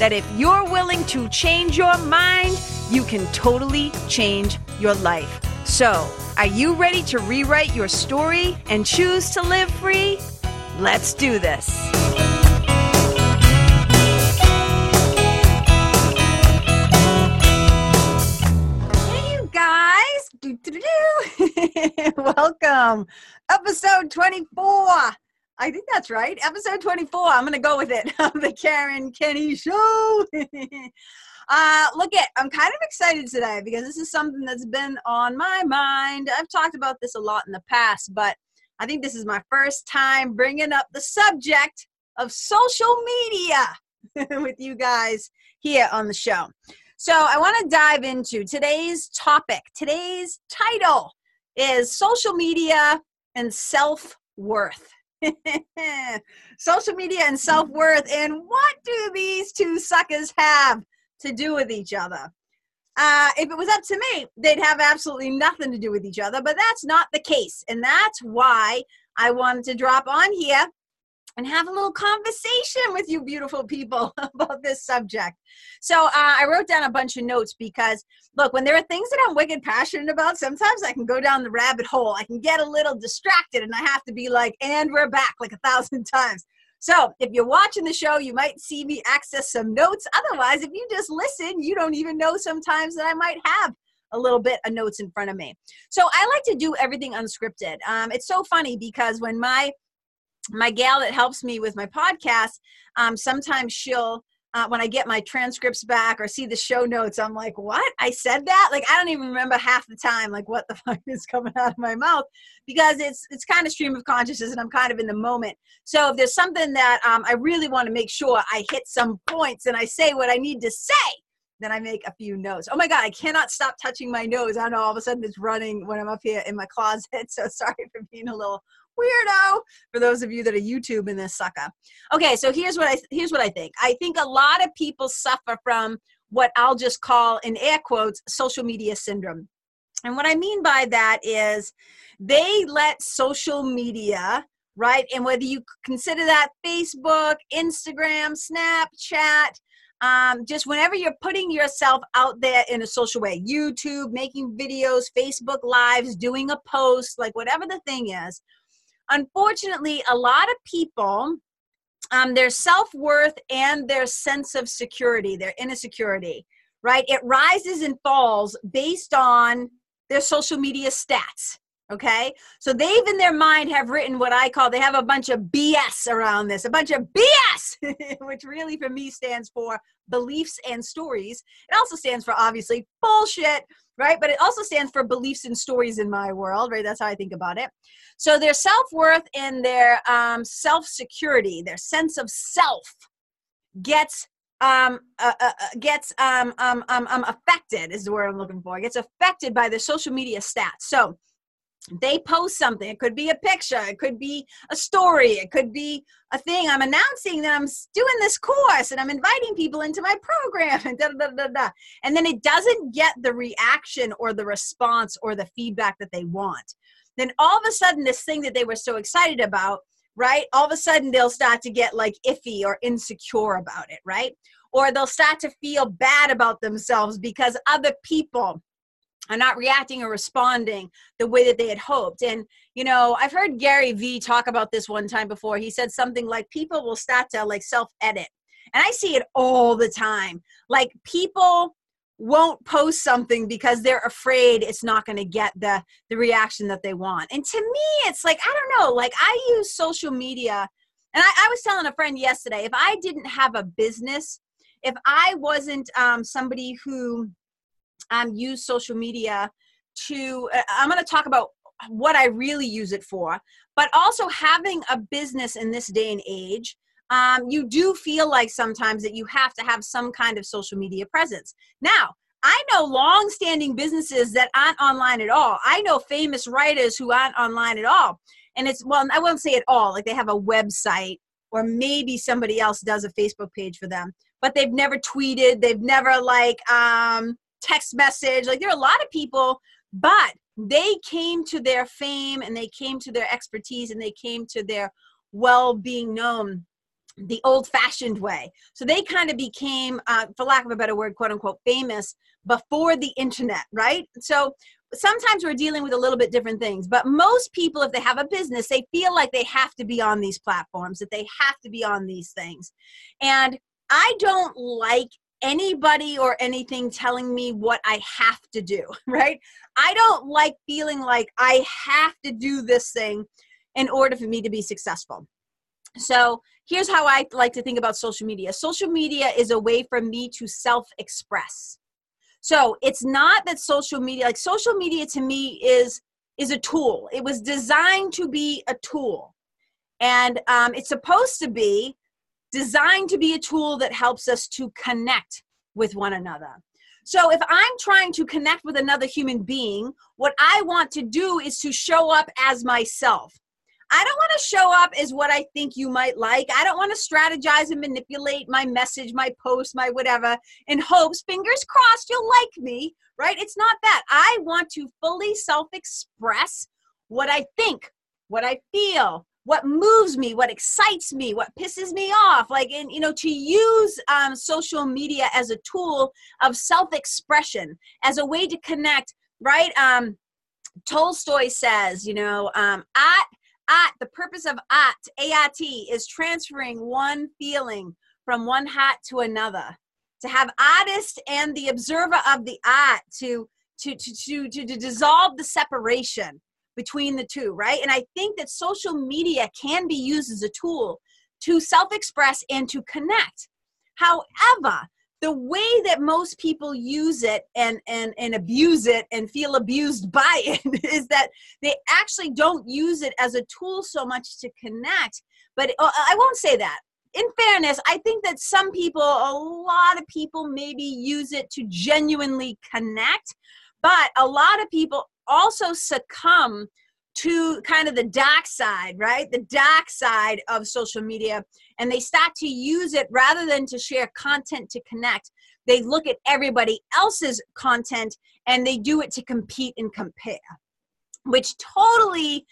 that if you're willing to change your mind, you can totally change your life. So, are you ready to rewrite your story and choose to live free? Let's do this. Hey, you guys. Welcome. Episode 24. I think that's right. Episode 24. I'm going to go with it. the Karen Kenney Show. uh, look at, I'm kind of excited today because this is something that's been on my mind. I've talked about this a lot in the past, but I think this is my first time bringing up the subject of social media with you guys here on the show. So I want to dive into today's topic. Today's title is social media and self worth. social media and self worth. And what do these two suckers have to do with each other? Uh, if it was up to me, they'd have absolutely nothing to do with each other, but that's not the case. And that's why I wanted to drop on here and have a little conversation with you beautiful people about this subject. So uh, I wrote down a bunch of notes because, look, when there are things that I'm wicked passionate about, sometimes I can go down the rabbit hole. I can get a little distracted and I have to be like, and we're back like a thousand times. So if you're watching the show, you might see me access some notes. Otherwise, if you just listen, you don't even know sometimes that I might have a little bit of notes in front of me. So I like to do everything unscripted. Um, it's so funny because when my my gal that helps me with my podcast, um, sometimes she'll uh, when I get my transcripts back or see the show notes, I'm like, what? I said that? Like, I don't even remember half the time, like what the fuck is coming out of my mouth because it's, it's kind of stream of consciousness and I'm kind of in the moment. So if there's something that um, I really want to make sure I hit some points and I say what I need to say, then I make a few notes. Oh my God, I cannot stop touching my nose. I know all of a sudden it's running when I'm up here in my closet. So sorry for being a little weirdo for those of you that are YouTube in this sucker. Okay, so here's what I here's what I think. I think a lot of people suffer from what I'll just call in air quotes social media syndrome. And what I mean by that is they let social media, right? And whether you consider that Facebook, Instagram, Snapchat, um, just whenever you're putting yourself out there in a social way, YouTube, making videos, Facebook Lives, doing a post, like whatever the thing is, unfortunately, a lot of people, um, their self worth and their sense of security, their inner security, right? It rises and falls based on their social media stats. Okay. So they've in their mind have written what I call, they have a bunch of BS around this, a bunch of BS, which really for me stands for beliefs and stories. It also stands for obviously bullshit, right? But it also stands for beliefs and stories in my world, right? That's how I think about it. So their self worth and their um, self security, their sense of self gets um, uh, uh, uh, gets um, um, um, um, affected is the word I'm looking for. Gets affected by the social media stats. So they post something. It could be a picture. It could be a story. It could be a thing. I'm announcing that I'm doing this course and I'm inviting people into my program and da da da da. And then it doesn't get the reaction or the response or the feedback that they want. Then all of a sudden, this thing that they were so excited about, right? All of a sudden, they'll start to get like iffy or insecure about it, right? Or they'll start to feel bad about themselves because other people not reacting or responding the way that they had hoped. And, you know, I've heard Gary Vee talk about this one time before. He said something like people will start to like self edit. And I see it all the time. Like people won't post something because they're afraid it's not going to get the the reaction that they want. And to me, it's like I don't know. Like I use social media, and I, I was telling a friend yesterday, if I didn't have a business, if I wasn't um, somebody who um, use social media to uh, i'm going to talk about what i really use it for but also having a business in this day and age um, you do feel like sometimes that you have to have some kind of social media presence now I know long-standing businesses that aren't online at all. I know famous writers who aren't online at all. And it's well, I won't say at all, like they have a website or maybe somebody else does a Facebook page for them, but they've never tweeted, they've never like um text message. Like there are a lot of people, but they came to their fame and they came to their expertise and they came to their well being known the old fashioned way. So they kind of became, uh, for lack of a better word, quote unquote, famous before the internet, right? So sometimes we're dealing with a little bit different things, but most people, if they have a business, they feel like they have to be on these platforms, that they have to be on these things. And I don't like anybody or anything telling me what I have to do, right? I don't like feeling like I have to do this thing in order for me to be successful. So here's how I like to think about social media social media is a way for me to self express. So it's not that social media, like social media to me is is a tool. It was designed to be a tool. And um, it's supposed to be designed to be a tool that helps us to connect with one another. So if I'm trying to connect with another human being, what I want to do is to show up as myself. I don't want to show up as what I think you might like. I don't want to strategize and manipulate my message, my post, my whatever, in hopes, fingers crossed, you'll like me, right? It's not that. I want to fully self express what I think, what I feel, what moves me what excites me what pisses me off like and you know to use um, social media as a tool of self-expression as a way to connect right? Um, tolstoy says you know um, at at the purpose of at ait is transferring one feeling from one hat to another. To have artist and the observer of the art to to to to, to, to dissolve the separation between the two, right? And I think that social media can be used as a tool to self express and to connect. However, the way that most people use it and, and, and abuse it and feel abused by it is that they actually don't use it as a tool so much to connect. But uh, I won't say that. In fairness, I think that some people, a lot of people, maybe use it to genuinely connect. But a lot of people also succumb to kind of the dark side, right? The dark side of social media. And they start to use it rather than to share content to connect. They look at everybody else's content and they do it to compete and compare, which totally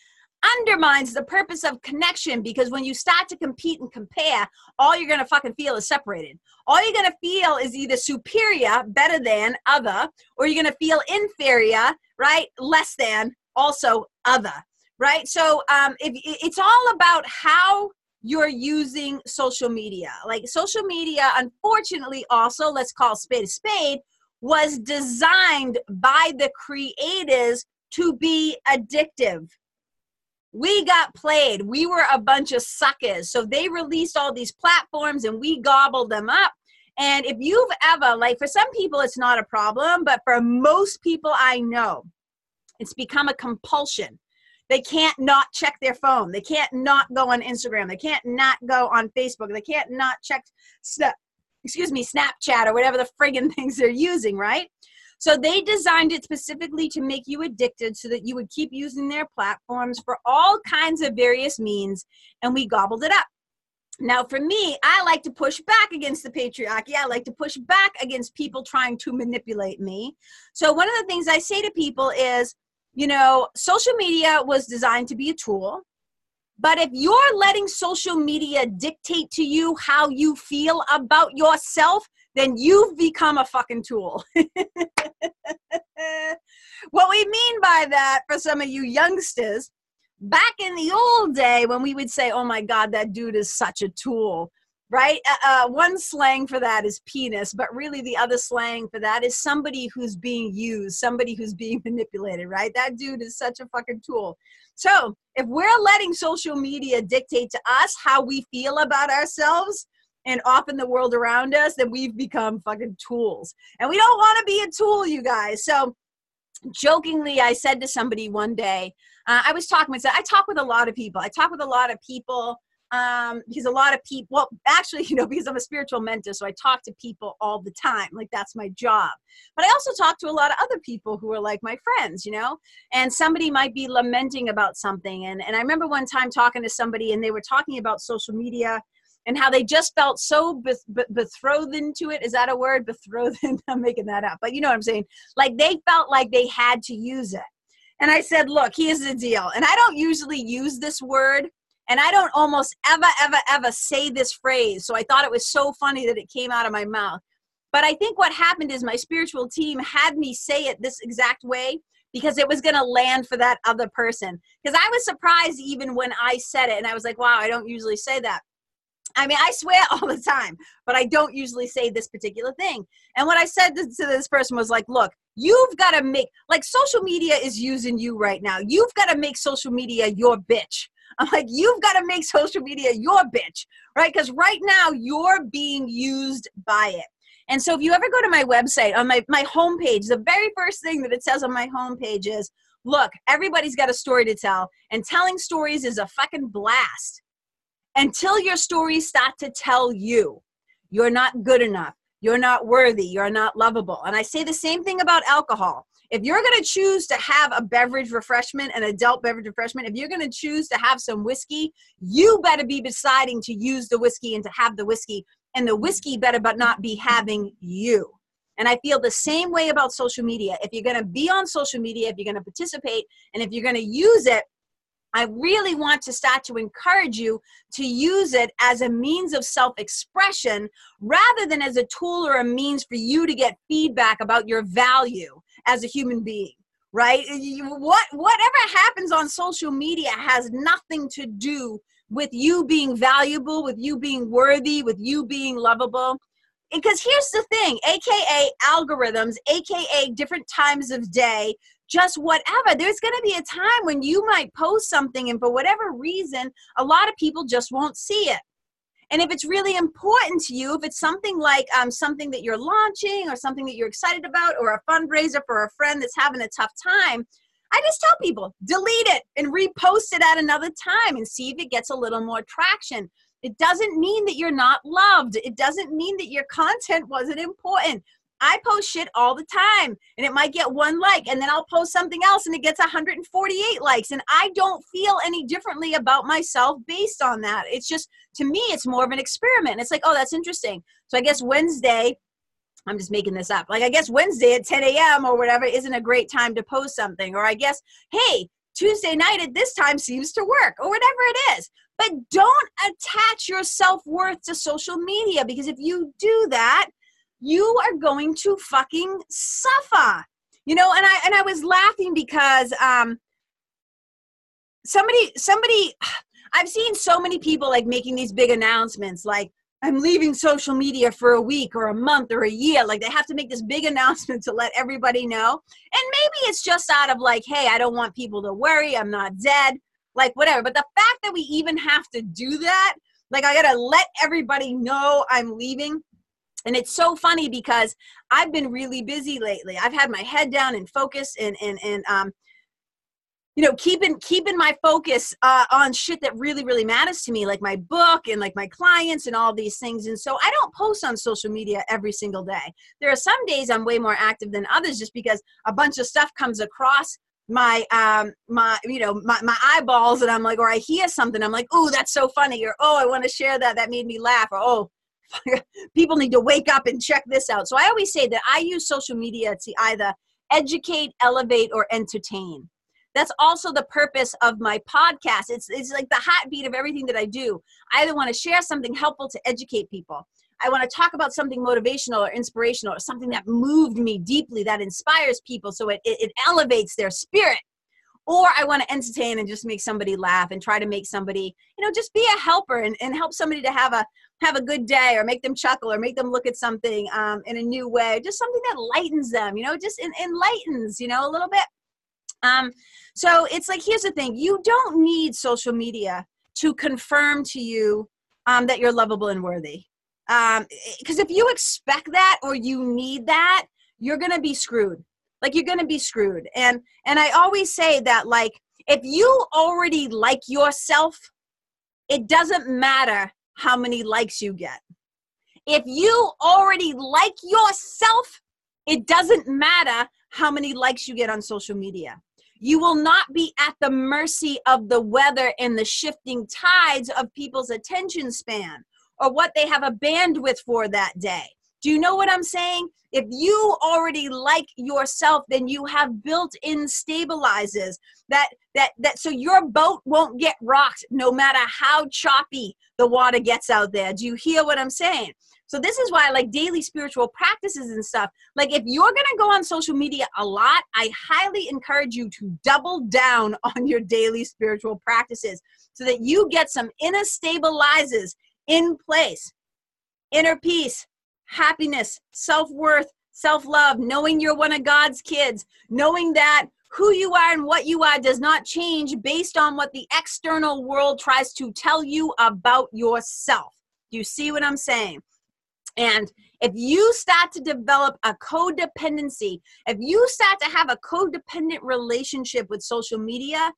undermines the purpose of connection because when you start to compete and compare, all you're going to fucking feel is separated. All you're going to feel is either superior, better than, other, or you're going to feel inferior, right? Less than, also other, right? So um, if, it's all about how you're using social media. Like social media, unfortunately, also, let's call spade a spade, was designed by the creators to be addictive we got played. We were a bunch of suckers. So they released all these platforms and we gobbled them up. And if you've ever, like for some people, it's not a problem, but for most people I know, it's become a compulsion. They can't not check their phone. They can't not go on Instagram. They can't not go on Facebook. They can't not check, excuse me, Snapchat or whatever the friggin' things they're using, right? So they designed it specifically to make you addicted so that you would keep using their platforms for all kinds of various means, and we gobbled it up. Now, for me, I like to push back against the patriarchy. I like to push back against people trying to manipulate me. So, one of the things I say to people is, you know, social media was designed to be a tool. But if you're letting social media dictate to you how you feel about yourself, then you've become a fucking tool. what we mean by that for some of you youngsters, back in the old day when we would say, oh my God, that dude is such a tool, right? Uh, uh, one slang for that is penis, but really the other slang for that is somebody who's being used, somebody who's being manipulated, right? That dude is such a fucking tool. So if we're letting social media dictate to us how we feel about ourselves, and often the world around us, that we've become fucking tools. And we don't want to be a tool, you guys. So jokingly, I said to somebody one day, uh, I was talking with, I talk with a lot of people. I talk with a lot of people um, because a lot of people, well, actually, you know, because I'm a spiritual mentor, so I talk to people all the time. Like that's my job. But I also talk to a lot of other people who are like my friends, you know, and somebody might be lamenting about something. And, and I remember one time talking to somebody and they were talking about social media and how they just felt so beth- betrothed into it. Is that a word? Betrothed? I'm making that up, but you know what I'm saying? Like they felt like they had to use it. And I said, look, here's the deal. And I don't usually use this word and I don't almost ever, ever, ever say this phrase. So I thought it was so funny that it came out of my mouth. But I think what happened is my spiritual team had me say it this exact way because it was going to land for that other person. Because I was surprised even when I said it, and I was like, wow, I don't usually say that. I mean, I swear all the time, but I don't usually say this particular thing. And what I said to, to this person was like, look, you've got to make, like, social media is using you right now. You've got to make social media your bitch. I'm like, you've got to make social media your bitch, right? Because right now you're being used by it. And so if you ever go to my website, on my, my homepage, the very first thing that it says on my homepage is, look, everybody's got a story to tell, and telling stories is a fucking blast. Until your stories start to tell you you're not good enough, you're not worthy, you're not lovable. And I say the same thing about alcohol if you're going to choose to have a beverage refreshment, an adult beverage refreshment, if you're going to choose to have some whiskey, you better be deciding to use the whiskey and to have the whiskey. And the whiskey better but not be having you. And I feel the same way about social media. If you're going to be on social media, if you're going to participate, and if you're going to use it, I really want to start to encourage you to use it as a means of self expression rather than as a tool or a means for you to get feedback about your value as a human being right? What whatever happens on social media has nothing to do with you being valuable with you being worthy with you being lovable. Because here's the thing aka algorithms aka different times of day just whatever there's going to be a time when you might post something and for whatever reason a lot of people just won't see it and if it's really important to you, if it's something like um, something that you're launching or something that you're excited about or a fundraiser for a friend that's having a tough time, I just tell people delete it and repost it at another time and see if it gets a little more traction. It doesn't mean that you're not loved. It doesn't mean that your content wasn't important. I post shit all the time and it might get one like and then I'll post something else and it gets 148 likes and I don't feel any differently about myself based on that. It's just to me it's more of an experiment. It's like, oh, that's interesting. So I guess Wednesday I'm just making this up. Like I guess Wednesday at 10 a.m. or whatever isn't a great time to post something. Or I guess, hey, Tuesday night at this time seems to work, or whatever it is. But don't attach your self worth to social media because if you do that, you are going to fucking suffer. You know and i and i was laughing because um somebody somebody i've seen so many people like making these big announcements like i'm leaving social media for a week or a month or a year. Like they have to make this big announcement to let everybody know. And maybe it's just out of like hey i don't want people to worry. I'm not dead. Like whatever. But the fact that we even have to do that like i gotta let everybody know i'm leaving and it's so funny because i've been really busy lately. I've had my head down and focus and and and um you know keeping keeping my focus uh, on shit that really really matters to me like my book and like my clients and all these things. And so i don't post on social media every single day. There are some days i'm way more active than others just because a bunch of stuff comes across my um my you know my, my eyeballs and i'm like or i hear something i'm like oh that's so funny or oh i want to share that. That made me laugh or oh people need to wake up and check this out. So I always say that I use social media to either educate, elevate, or entertain. That's also the purpose of my podcast. It's, it's like the heartbeat of everything that I do. I either want to share something helpful to educate people. I want to talk about something motivational or inspirational or something that moved me deeply, that inspires people so it, it, it elevates their spirit or I want to entertain and just make somebody laugh and try to make somebody, you know, just be a helper and, and help somebody to have a have a good day or make them chuckle or make them look at something um, in a new way, just something that lightens them, you know, just en- enlightens, you know, a little bit. Um, so it's like, here's the thing you don't need social media to confirm to you um, that you're lovable and worthy. Because um, if you expect that or you need that, you're to be screwed like you're to be screwed and and i always say that like if you already like yourself it doesn't matter how many likes you get. If you already like yourself, it doesn't matter how many likes you get on social media. You will not be at the mercy of the weather and the shifting tides of people's attention span or what they have a bandwidth for that day. Do you know what I'm saying? If you already like yourself, then you have built-in stabilizers that that that so your boat won't get rocked no matter how choppy the water gets out there. Do you hear what I'm saying? So this is why like daily spiritual practices and stuff. Like if you're going to go on social media a lot, I highly encourage you to double down on your daily spiritual practices so that you get some inner stabilizers in place. Inner peace, happiness, self-worth, self-love, knowing you're one of God's kids, knowing that who you are and what you are does not change based on what the external world tries to tell you about yourself. Do you see what I'm saying? And if you start to develop a codependency, if you start to have a codependent relationship with social media,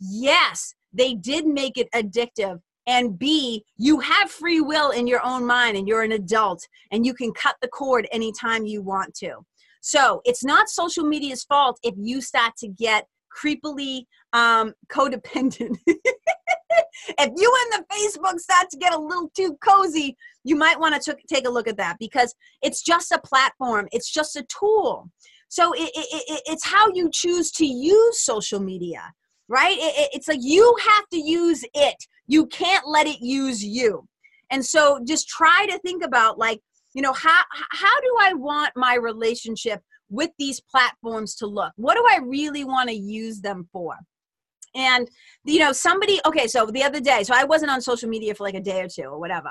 yes, they did make it addictive. And B, you have free will in your own mind and you're an adult and you can cut the cord anytime you want to. So it's not social media's fault if you start to get creepily um, codependent. if you and the Facebook start to get a little too cozy, you might want to take a look at that because it's just a platform, it's just a tool. So it, it, it, it's how you choose to use social media, right? it's like you have to use it, you can't let it use you. And so just try to think about like, you know, how, how do I want my relationship with these platforms to look? What do I really want to use them for? And, you know, somebody, okay, so the other day, so I wasn't on social media for like a day or two or whatever.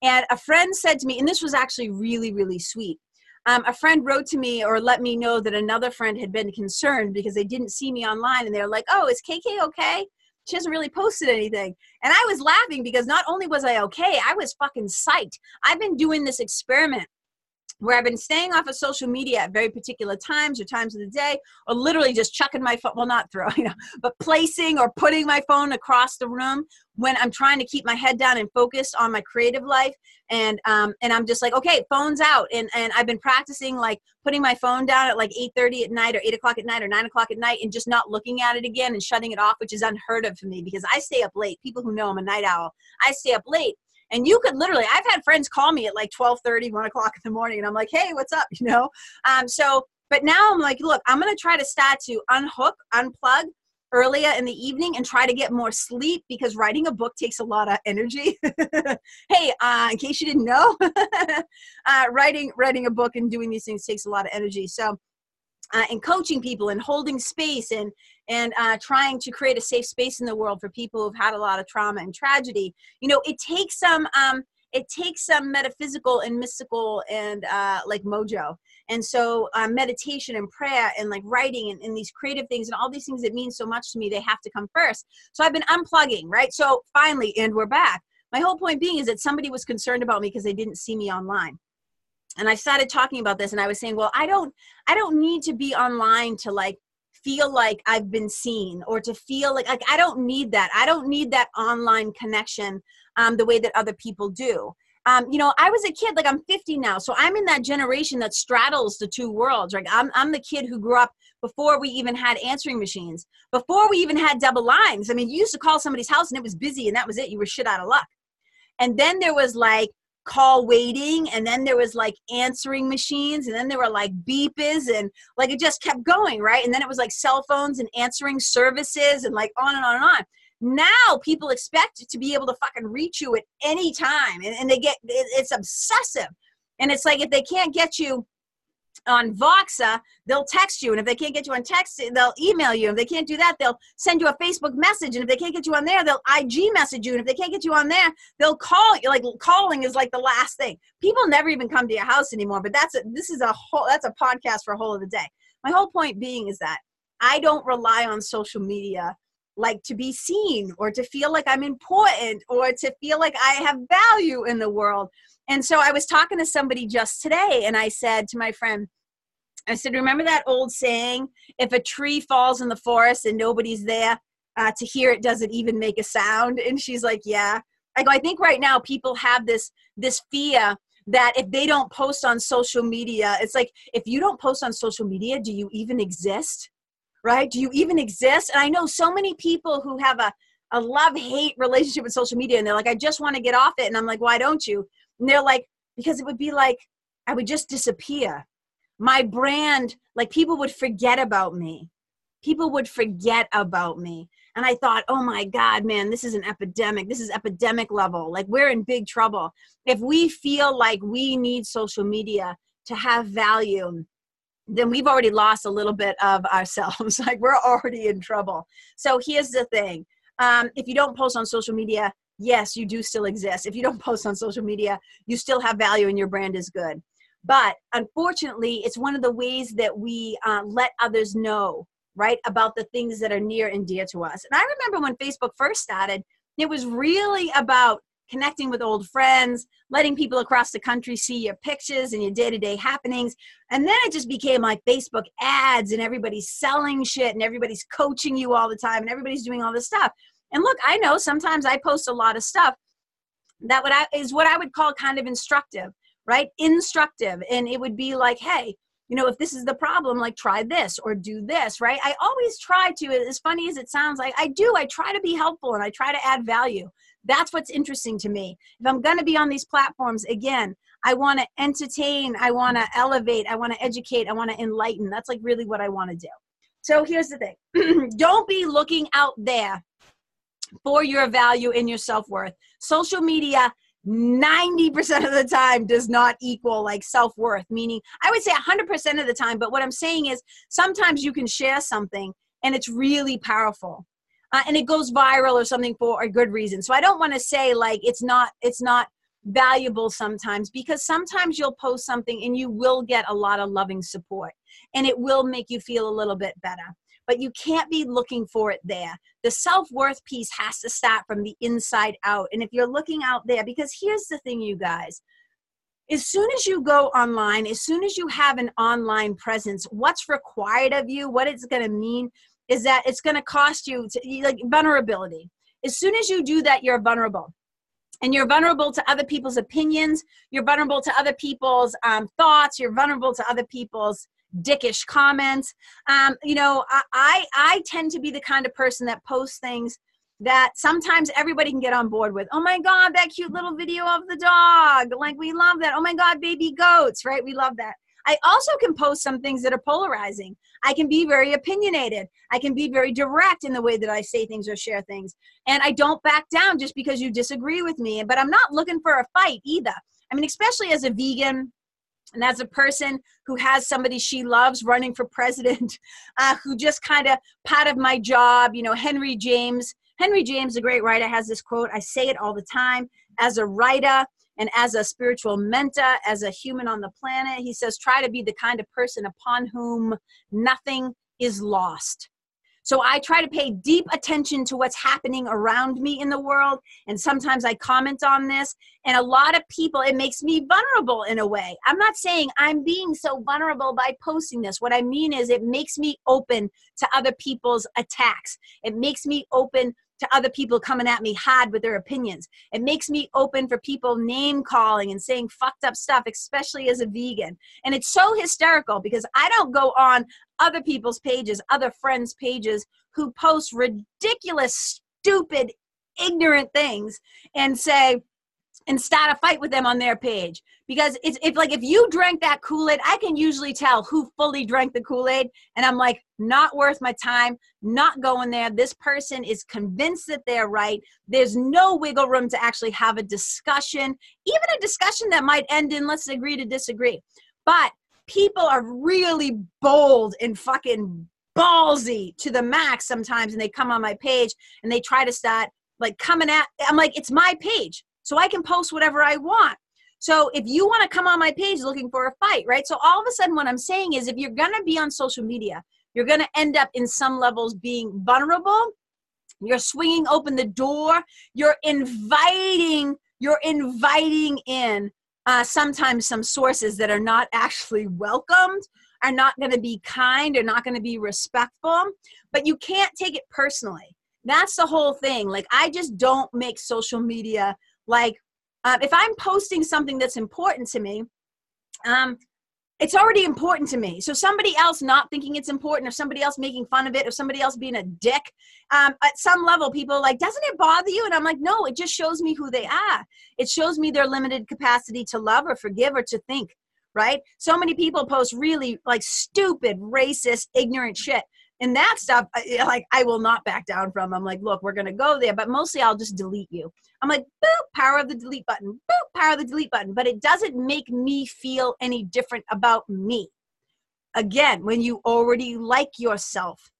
And a friend said to me, and this was actually really, really sweet. Um, a friend wrote to me or let me know that another friend had been concerned because they didn't see me online and they're like, oh, is KK okay? She hasn't really posted anything. And I was laughing because not only was I okay, I was fucking psyched. I've been doing this experiment where I've been staying off of social media at very particular times or times of the day, or literally just chucking my phone, well, not throwing, you know, but placing or putting my phone across the room when I'm trying to keep my head down and focused on my creative life. And, um, and I'm just like, okay, phone's out. And, and I've been practicing like putting my phone down at like 8.30 at night or 8 o'clock at night or 9 o'clock at night and just not looking at it again and shutting it off, which is unheard of for me because I stay up late. People who know I'm a night owl, I stay up late and you could literally i've had friends call me at like 12 30 1 o'clock in the morning and i'm like hey what's up? You know? Um, so but now i'm like look i'm going to try to start to unhook unplug earlier in the evening and try to get more sleep because writing a book takes a lot of energy. Hey uh, in case you didn't know uh, writing writing a book and doing these things takes a lot of energy. So uh, and coaching people and holding space and and uh, trying to create a safe space in the world for people who've had a lot of trauma and tragedy. You know it takes some um, it takes some metaphysical and mystical and uh, like mojo. And so uh, meditation and prayer and like writing and, and these creative things and all these things that mean so much to me they have to come first. So i've been unplugging right? So finally and we're back. My whole point being is that somebody was concerned about me because they didn't see me online. And i started talking about this and i was saying well i don't i don't need to be online to like feel like i've been seen or to feel like like i don't need that. I don't need that online connection um, the way that other people do. Um, you know i was a kid like i'm 50 now so i'm in that generation that straddles the two worlds right? I'm, I'm the kid who grew up before we even had answering machines before we even had double lines. I mean you used to call somebody's house and it was busy and that was it. You were shit out of luck. And then there was like call waiting and then there was like answering machines and then there were like beepers and like it just kept going right? And then it was like cell phones and answering services and like on and on and on. Now people expect to be able to fucking reach you at any time and, and they get it, it's obsessive. And it's like if they can't get you on Voxer, they'll text you. And if they can't get you on text, they'll email you. If they can't do that, they'll send you a Facebook message. And if they can't get you on there, they'll IG message you. And if they can't get you on there, they'll call you. Like calling is like the last thing. People never even come to your house anymore. But that's a, this is a whole, that's a podcast for a whole of the day. My whole point being is that I don't rely on social media like to be seen or to feel like I'm important or to feel like I have value in the world. And so I was talking to somebody just today and I said to my friend, I said, remember that old saying, if a tree falls in the forest and nobody's there, uh, to hear it doesn't even make a sound. And she's like, yeah. I go, I think right now people have this this fear that if they don't post on social media, it's like if you don't post on social media, do you even exist? Right? Do you even exist? And I know so many people who have a a love hate relationship with social media and they're like, I just want to get off it. And I'm like, why don't you? And they're like, because it would be like I would just disappear. My brand, like people would forget about me. People would forget about me. And I thought, oh my God, man, this is an epidemic. This is epidemic level. Like we're in big trouble. If we feel like we need social media to have value, then we've already lost a little bit of ourselves. like we're already in trouble. So here's the thing um, if you don't post on social media, yes, you do still exist. If you don't post on social media, you still have value and your brand is good. But unfortunately, it's one of the ways that we uh, let others know right about the things that are near and dear to us. And i remember when facebook first started it was really about connecting with old friends letting people across the country see your pictures and your day-to-day happenings. And then it just became like facebook ads and everybody's selling shit and everybody's coaching you all the time and everybody's doing all this stuff. And look i know sometimes i post a lot of stuff that what I, is what i would call kind of instructive right? Instructive. And it would be like hey you know if this is the problem like try this or do this right? I always try to as funny as it sounds like i do. I try to be helpful and i try to add value. That's what's interesting to me. If i'm going to be on these platforms again i want to entertain i want to elevate i want to educate i want to enlighten. That's like really what i want to do. So here's the thing. Don't be looking out there for your value and your self-worth. Social media 90% of the time does not equal like self-worth meaning i would say 100% of the time but what i'm saying is sometimes you can share something and it's really powerful uh, and it goes viral or something for a good reason. So i don't want to say like it's not it's not valuable sometimes because sometimes you'll post something and you will get a lot of loving support and it will make you feel a little bit better but you can't be looking for it there. The self worth piece has to start from the inside out. And if you're looking out there, because here's the thing, you guys as soon as you go online, as soon as you have an online presence, what's required of you, what it's going to mean is that it's going to cost you to, like vulnerability. As soon as you do that, you're vulnerable. And you're vulnerable to other people's opinions. You're vulnerable to other people's um, thoughts. You're vulnerable to other people's dickish comments. Um, you know, I, I tend to be the kind of person that posts things that sometimes everybody can get on board with. Oh my God, that cute little video of the dog. Like, we love that. Oh my God, baby goats, right? We love that. I also can post some things that are polarizing. I can be very opinionated. I can be very direct in the way that I say things or share things. And I don't back down just because you disagree with me. But I'm not looking for a fight either. I mean, especially as a vegan, and as a person who has somebody she loves running for president, uh, who just kind of part of my job, you know, Henry James. Henry James, a great writer, has this quote. I say it all the time. As a writer and as a spiritual mentor, as a human on the planet, he says, try to be the kind of person upon whom nothing is lost. So I try to pay deep attention to what's happening around me in the world. And sometimes I comment on this. And a lot of people, it makes me vulnerable in a way. I'm not saying I'm being so vulnerable by posting this. What I mean is, it makes me open to other people's attacks. It makes me open to other people coming at me hard with their opinions. It makes me open for people name calling and saying fucked up stuff, especially as a vegan. And it's so hysterical because I don't go on other people's pages, other friends' pages who post ridiculous, stupid, ignorant things and say, and start a fight with them on their page. Because it's if like if you drank that kool-aid i can usually tell who fully drank the kool-aid and i'm like not worth my time not going there. This person is convinced that they're right. There's no wiggle room to actually have a discussion even a discussion that might end in let's agree to disagree. But people are really bold and fucking ballsy to the max sometimes and they come on my page and they try to start like coming at i'm like it's my page so I can post whatever I want. So if you want to come on my page looking for a fight, right? So all of a sudden, what I'm saying is if you're going to be on social media, you're going to end up in some levels being vulnerable. You're swinging open the door. You're inviting, you're inviting in uh, sometimes some sources that are not actually welcomed, are not going to be kind, are not going to be respectful, but you can't take it personally That's the whole thing. Like, I just don't make social media like, uh, if I'm posting something that's important to me, um, it's already important to me. So somebody else not thinking it's important, or somebody else making fun of it, or somebody else being a dick, um, at some level, people like, doesn't it bother you? And I'm like, no, it just shows me who they are. It shows me their limited capacity to love or forgive or to think. Right? So many people post really like stupid, racist, ignorant shit and that stuff uh, like i will not back down from. I'm like look we're gonna go there but mostly i'll just delete you. I'm like boop power of the delete button. Boop power of the delete button. But it doesn't make me feel any different about me. Again when you already like yourself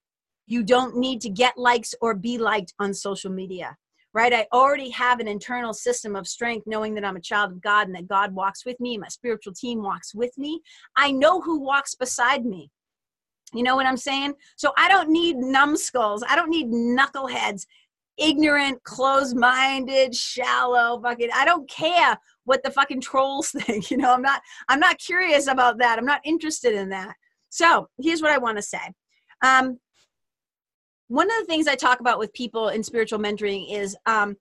you don't need to get likes or be liked on social media right? I already have an internal system of strength knowing that i'm a child of god and that god walks with me my spiritual team walks with me. I know who walks beside me you know what I'm saying? So I don't need numbskulls. I don't need knuckleheads, ignorant, closed-minded, shallow fucking I don't care what the fucking trolls think. You know, I'm not I'm not curious about that. I'm not interested in that. So here's what I want to say. Um, one of the things I talk about with people in spiritual mentoring is um,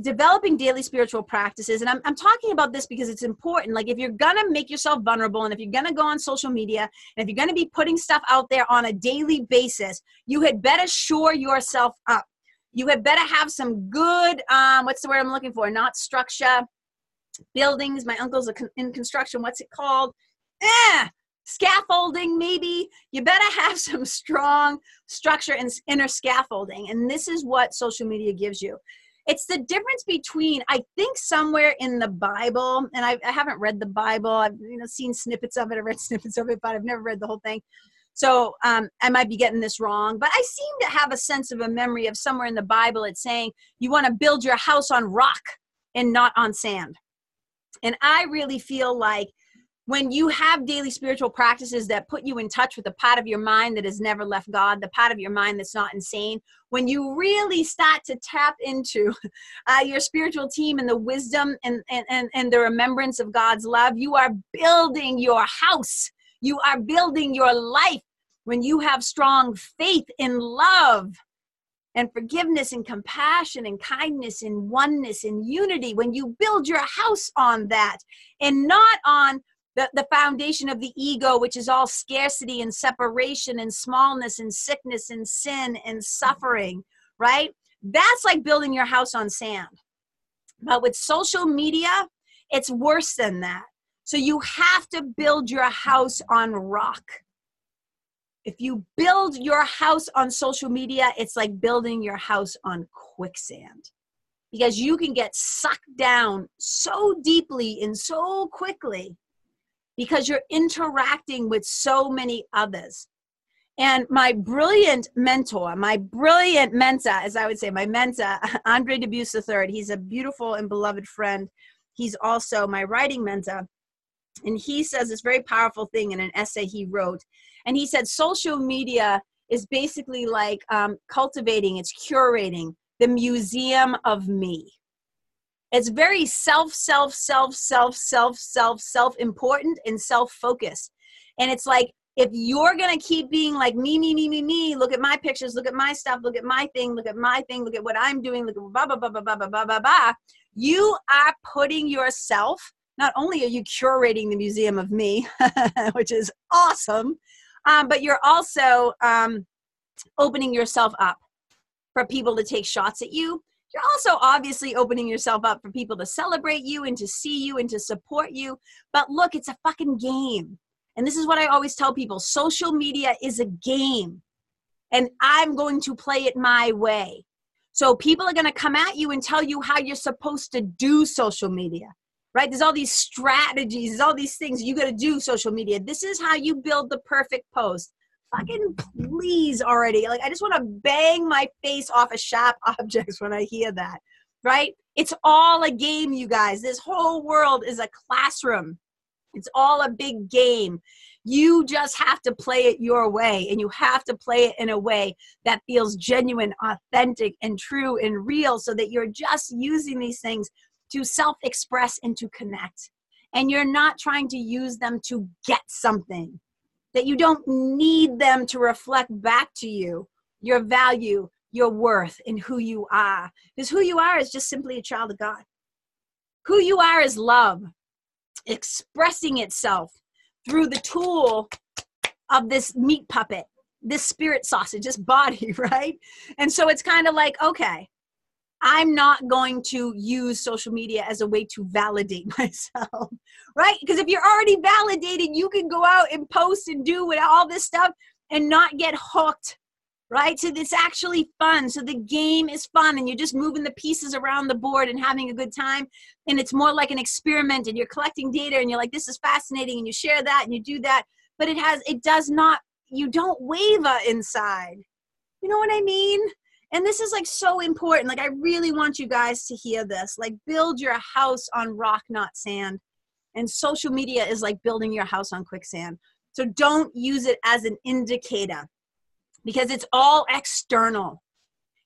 developing daily spiritual practices and I'm, I'm talking about this because it's important. Like if you're gonna make yourself vulnerable and if you're gonna go on social media and if you're gonna be putting stuff out there on a daily basis you had better shore yourself up. You had better have some good um, what's the word i'm looking for? Not structure. Buildings. My uncle's in construction. What's it called? Eh, scaffolding maybe. You better have some strong structure and inner scaffolding and this is what social media gives you it's the difference between i think somewhere in the bible and I, I, haven't read the bible i've you know seen snippets of it i've read snippets of it but i've never read the whole thing. So um, i might be getting this wrong but i seem to have a sense of a memory of somewhere in the bible it's saying you want to build your house on rock and not on sand. And i really feel like when you have daily spiritual practices that put you in touch with the part of your mind that has never left God, the part of your mind that's not insane, when you really start to tap into uh, your spiritual team and the wisdom and, and, and, and the remembrance of God's love, you are building your house. You are building your life when you have strong faith in love and forgiveness and compassion and kindness and oneness and unity when you build your house on that and not on the, the foundation of the ego, which is all scarcity and separation and smallness and sickness and sin and suffering, right? That's like building your house on sand. But with social media, it's worse than that. So you have to build your house on rock. If you build your house on social media, it's like building your house on quicksand because you can get sucked down so deeply and so quickly because you're interacting with so many others. And my brilliant mentor, my brilliant mentor, as I would say, my mentor, Andre Dubus III, he's a beautiful and beloved friend. He's also my writing mentor. And he says this very powerful thing in an essay he wrote. And he said, social media is basically like um, cultivating, it's curating the museum of me. It's very self, self, self, self, self, self, self important and self focused. And it's like, if you're going to keep being like me, me, me, me, me, look at my pictures, look at my stuff, look at my thing, look at my thing, look at what I'm doing, look at blah, blah, blah, blah, blah, blah, blah, blah, blah, you are putting yourself, not only are you curating the museum of me, which is awesome, um, but you're also um, opening yourself up for people to take shots at you you're also obviously opening yourself up for people to celebrate you and to see you and to support you. But look, it's a fucking game. And this is what I always tell people social media is a game, and I'm going to play it my way. So people are going to come at you and tell you how you're supposed to do social media, right? There's all these strategies, there's all these things you got to do social media. This is how you build the perfect post fucking please already. Like, I just want to bang my face off of sharp objects when I hear that, right? It's all a game, you guys. This whole world is a classroom, it's all a big game. You just have to play it your way, and you have to play it in a way that feels genuine, authentic, and true and real so that you're just using these things to self express and to connect. And you're not trying to use them to get something that you don't need them to reflect back to you your value, your worth and who you are. Because who you are is just simply a child of God. Who you are is love expressing itself through the tool of this meat puppet, this spirit sausage, this body, right? And so it's kind of like, okay, I'm not going to use social media as a way to validate myself, right? Because if you're already validated, you can go out and post and do with all this stuff and not get hooked, right? So it's actually fun. So the game is fun and you're just moving the pieces around the board and having a good time. And it's more like an experiment and you're collecting data and you're like, this is fascinating and you share that and you do that. But it has, it does not, you don't waver inside. You know what I mean? And this is like so important. Like i really want you guys to hear this. Like build your house on rock not sand. And social media is like building your house on quicksand. So don't use it as an indicator because it's all external.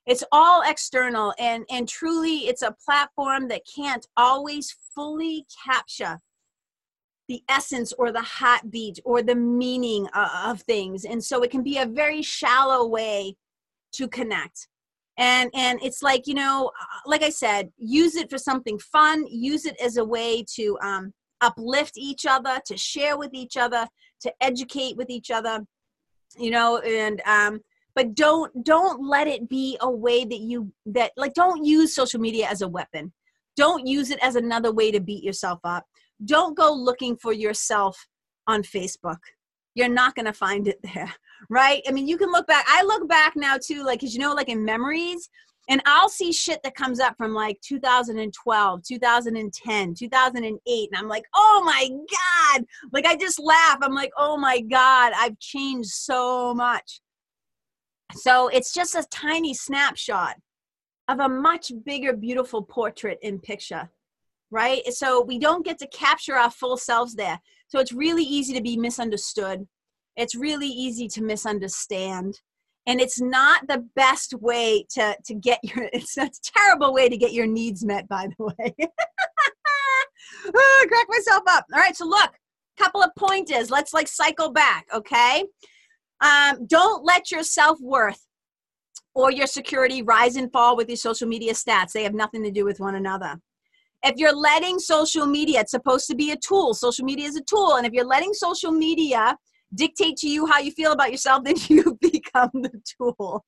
It's all external and and truly it's a platform that can't always fully capture the essence or the heartbeat or the meaning uh, of things. And so it can be a very shallow way to connect and and it's like you know uh, like i said use it for something fun use it as a way to um, uplift each other to share with each other to educate with each other you know and um but don't don't let it be a way that you that like don't use social media as a weapon. Don't use it as another way to beat yourself up. Don't go looking for yourself on facebook. You're not going to find it there right? I mean, you can look back. I look back now too, like, cause you know, like in memories, and I'll see shit that comes up from like 2012, 2010, 2008. And I'm like, oh my God. Like, I just laugh. I'm like, oh my God, I've changed so much. So it's just a tiny snapshot of a much bigger, beautiful portrait in picture, right? So we don't get to capture our full selves there. So it's really easy to be misunderstood it's really easy to misunderstand. And it's not the best way to to get your it's a terrible way to get your needs met by the way. Oh, crack myself up. All right so look couple of pointers. Let's like cycle back okay? Um, don't let your self-worth or your security rise and fall with your social media stats. They have nothing to do with one another. If you're letting social media it's supposed to be a tool. Social media is a tool. And if you're letting social media dictate to you how you feel about yourself, then you become the tool.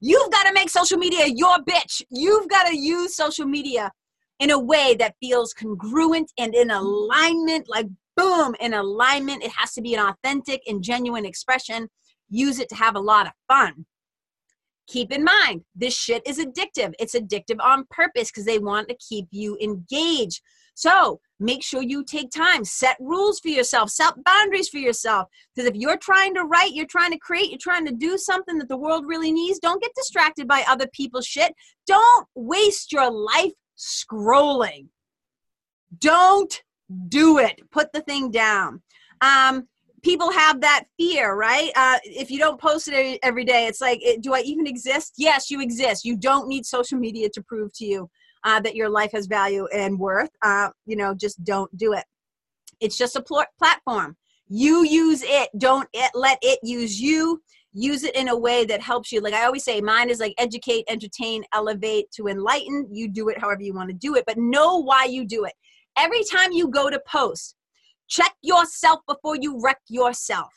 You've got to make social media your bitch. You've got to use social media in a way that feels congruent and in alignment, like boom, in alignment. It has to be an authentic and genuine expression. Use it to have a lot of fun. Keep in mind, this shit is addictive. It's addictive on purpose because they want to keep you engaged. So make sure you take time, set rules for yourself, set boundaries for yourself. Because if you're trying to write, you're trying to create, you're trying to do something that the world really needs, don't get distracted by other people's shit. Don't waste your life scrolling. Don't do it. Put the thing down. Um, people have that fear, right? Uh, if you don't post it every day, it's like, do I even exist? Yes, you exist. You don't need social media to prove to you uh, that your life has value and worth, uh, you know, just don't do it. It's just a pl- platform. You use it. Don't it, let it use you. Use it in a way that helps you. Like I always say, mine is like educate, entertain, elevate, to enlighten. You do it however you want to do it, but know why you do it. Every time you go to post, check yourself before you wreck yourself.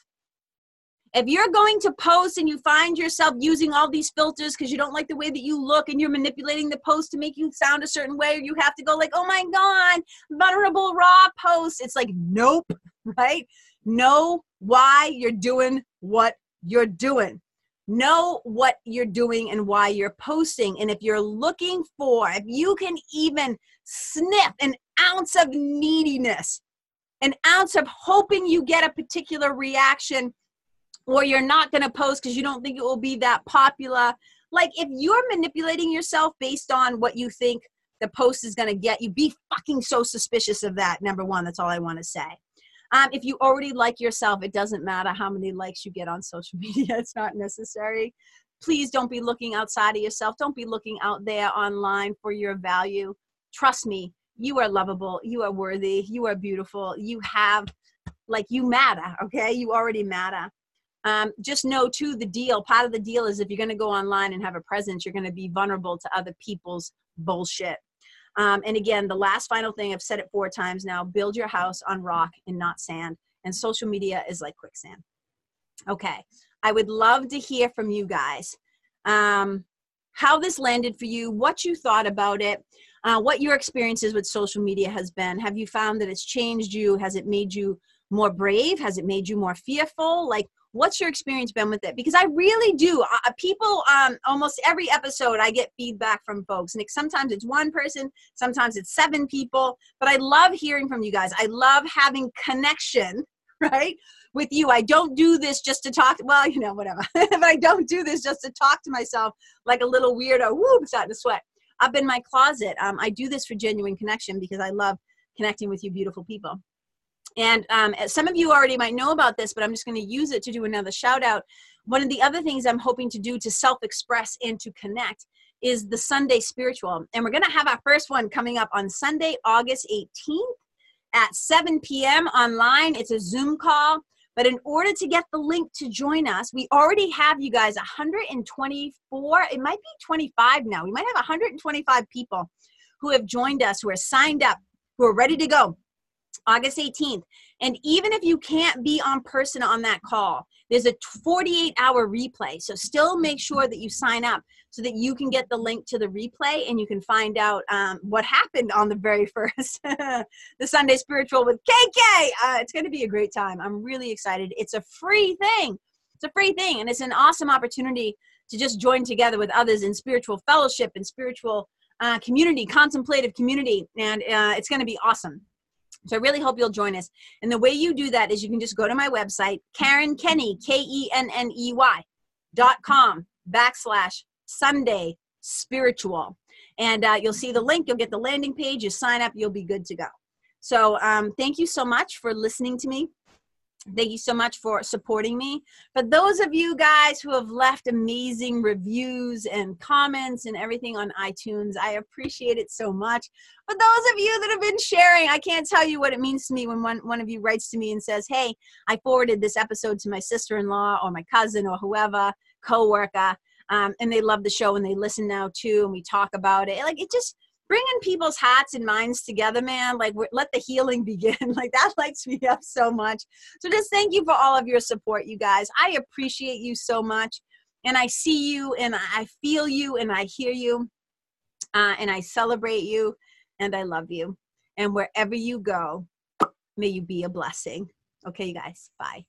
If you're going to post and you find yourself using all these filters because you don't like the way that you look and you're manipulating the post to make you sound a certain way, or you have to go like, oh my God, vulnerable raw post. It's like, nope, right? Know why you're doing what you're doing. Know what you're doing and why you're posting. And if you're looking for, if you can even sniff an ounce of neediness, an ounce of hoping you get a particular reaction or you're not going to post because you don't think it will be that popular. Like if you're manipulating yourself based on what you think the post is going to get you, be fucking so suspicious of that. Number one, that's all I want to say. Um, if you already like yourself, it doesn't matter how many likes you get on social media. It's not necessary. Please don't be looking outside of yourself. Don't be looking out there online for your value. Trust me, you are lovable. You are worthy. You are beautiful. You have, like, you matter, okay? You already matter. Um, just know too the deal part of the deal is if you're going to go online and have a presence you're going to be vulnerable to other people's bullshit. Um, and again the last final thing i've said it four times now build your house on rock and not sand. And social media is like quicksand. Okay i would love to hear from you guys. Um, how this landed for you what you thought about it uh, what your experiences with social media has been. Have you found that it's changed you? Has it made you more brave? Has it made you more fearful? Like what's your experience been with it? Because i really do people um, almost every episode i get feedback from folks and it, sometimes it's one person sometimes it's seven people but i love hearing from you guys. I love having connection right with you. I don't do this just to talk well you know whatever but i don't do this just to talk to myself like a little weirdo whoop starting to sweat. Up in my closet um, i do this for genuine connection because i love connecting with you beautiful people and um, some of you already might know about this, but I'm just going to use it to do another shout out. One of the other things I'm hoping to do to self express and to connect is the Sunday spiritual. And we're going to have our first one coming up on Sunday, August 18th at 7 p.m. online. It's a Zoom call. But in order to get the link to join us, we already have you guys 124, it might be 25 now. We might have 125 people who have joined us, who are signed up, who are ready to go. August 18th. And even if you can't be on person on that call, there's a 48 hour replay. So still make sure that you sign up so that you can get the link to the replay and you can find out um, what happened on the very first, the Sunday Spiritual with KK. Uh, it's going to be a great time. I'm really excited. It's a free thing. It's a free thing. And it's an awesome opportunity to just join together with others in spiritual fellowship and spiritual uh, community, contemplative community. And uh, it's going to be awesome. So I really hope you'll join us. And the way you do that is you can just go to my website, Karen Kenney, K E N N E Y, dot com backslash Sunday spiritual. And uh, you'll see the link, you'll get the landing page, you sign up, you'll be good to go. So um, thank you so much for listening to me. Thank you so much for supporting me. For those of you guys who have left amazing reviews and comments and everything on iTunes, I appreciate it so much. For those of you that have been sharing, I can't tell you what it means to me when one, one of you writes to me and says, Hey, I forwarded this episode to my sister in law or my cousin or whoever, co worker, um, and they love the show and they listen now too, and we talk about it. Like it just, bringing people's hearts and minds together, man. Like, let the healing begin. like, that lights me up so much. So, just thank you for all of your support, you guys. I appreciate you so much. And I see you, and I feel you, and I hear you, uh, and I celebrate you, and I love you. And wherever you go, may you be a blessing. Okay, you guys. Bye.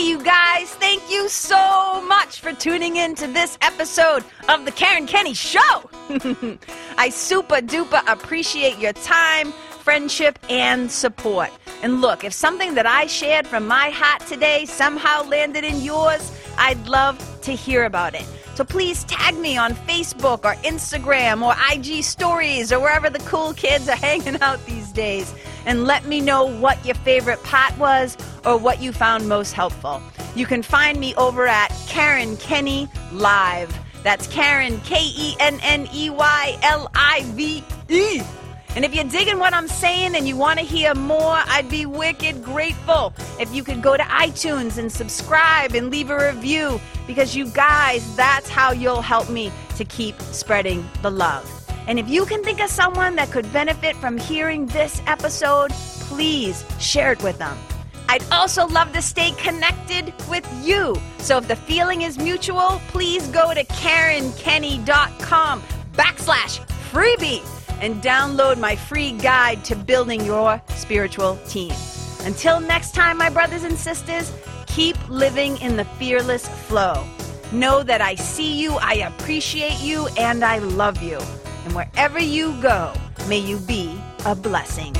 You guys, thank you so much for tuning in to this episode of The Karen Kenney Show. I super duper appreciate your time, friendship, and support. And look, if something that I shared from my heart today somehow landed in yours, I'd love to hear about it. So please tag me on Facebook or Instagram or IG stories or wherever the cool kids are hanging out these days and let me know what your favorite part was or what you found most helpful. You can find me over at Karen Kenney Live. That's Karen, K E N N E Y L I V E. And if you're digging what I'm saying and you want to hear more, I'd be wicked grateful if you could go to iTunes and subscribe and leave a review because you guys, that's how you'll help me to keep spreading the love. And if you can think of someone that could benefit from hearing this episode, please share it with them. I'd also love to stay connected with you. So if the feeling is mutual, please go to KarenKenney.com backslash freebie and download my free guide to building your spiritual team. Until next time, my brothers and sisters, keep living in the fearless flow. Know that I see you, I appreciate you, and I love you. And wherever you go, may you be a blessing.